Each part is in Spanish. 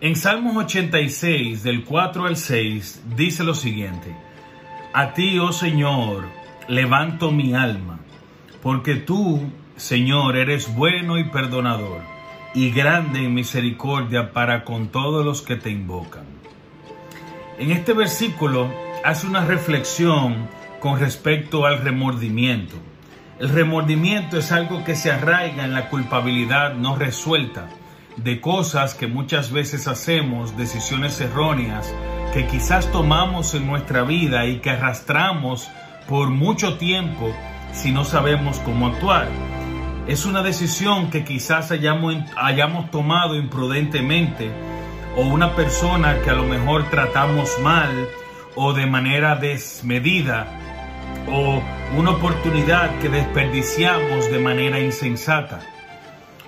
En Salmos 86, del 4 al 6, dice lo siguiente, A ti, oh Señor, levanto mi alma, porque tú, Señor, eres bueno y perdonador, y grande en misericordia para con todos los que te invocan. En este versículo hace una reflexión con respecto al remordimiento. El remordimiento es algo que se arraiga en la culpabilidad no resuelta de cosas que muchas veces hacemos, decisiones erróneas que quizás tomamos en nuestra vida y que arrastramos por mucho tiempo si no sabemos cómo actuar. Es una decisión que quizás hayamos, tomado imprudentemente o una persona que a lo mejor tratamos mal o de manera desmedida o una oportunidad que desperdiciamos de manera insensata.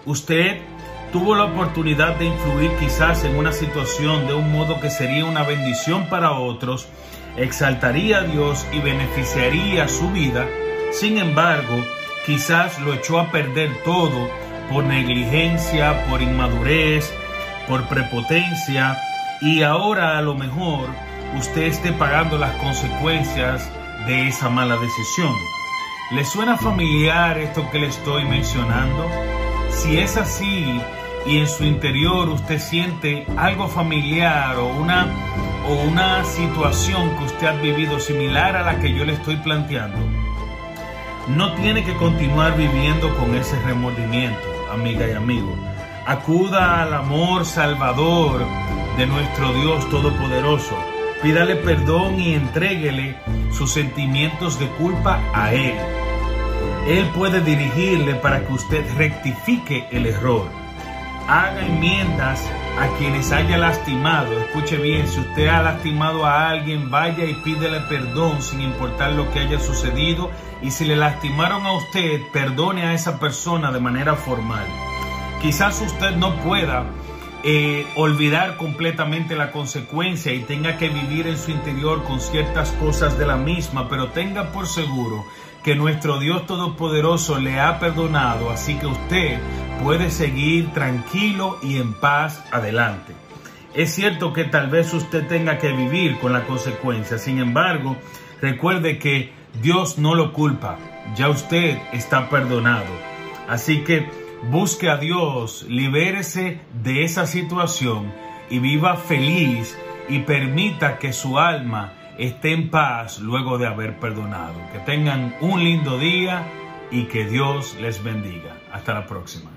Usted tuvo la oportunidad de influir quizás en una situación de un modo que sería una bendición para otros, exaltaría a Dios y beneficiaría su vida, sin embargo, quizás lo echó a perder todo por negligencia, por inmadurez, por prepotencia y ahora a lo mejor usted esté pagando las consecuencias de esa mala decisión. ¿Le suena familiar esto que le estoy mencionando? Si es así, y en su interior usted siente algo familiar o una, o una situación que usted ha vivido similar a la que yo le estoy planteando, no tiene que continuar viviendo con ese remordimiento, amiga y amigo. Acuda al amor salvador de nuestro Dios Todopoderoso. Pídale perdón y entréguele sus sentimientos de culpa a Él. Él puede dirigirle para que usted rectifique el error haga enmiendas a quienes haya lastimado. Escuche bien, si usted ha lastimado a alguien, vaya y pídele perdón sin importar lo que haya sucedido. Y si le lastimaron a usted, perdone a esa persona de manera formal. Quizás usted no pueda eh, olvidar completamente la consecuencia y tenga que vivir en su interior con ciertas cosas de la misma, pero tenga por seguro que nuestro Dios Todopoderoso le ha perdonado, así que usted puede seguir tranquilo y en paz adelante. Es cierto que tal vez usted tenga que vivir con la consecuencia, sin embargo, recuerde que Dios no lo culpa, ya usted está perdonado. Así que busque a Dios, libérese de esa situación y viva feliz y permita que su alma esté en paz luego de haber perdonado. Que tengan un lindo día y que Dios les bendiga. Hasta la próxima.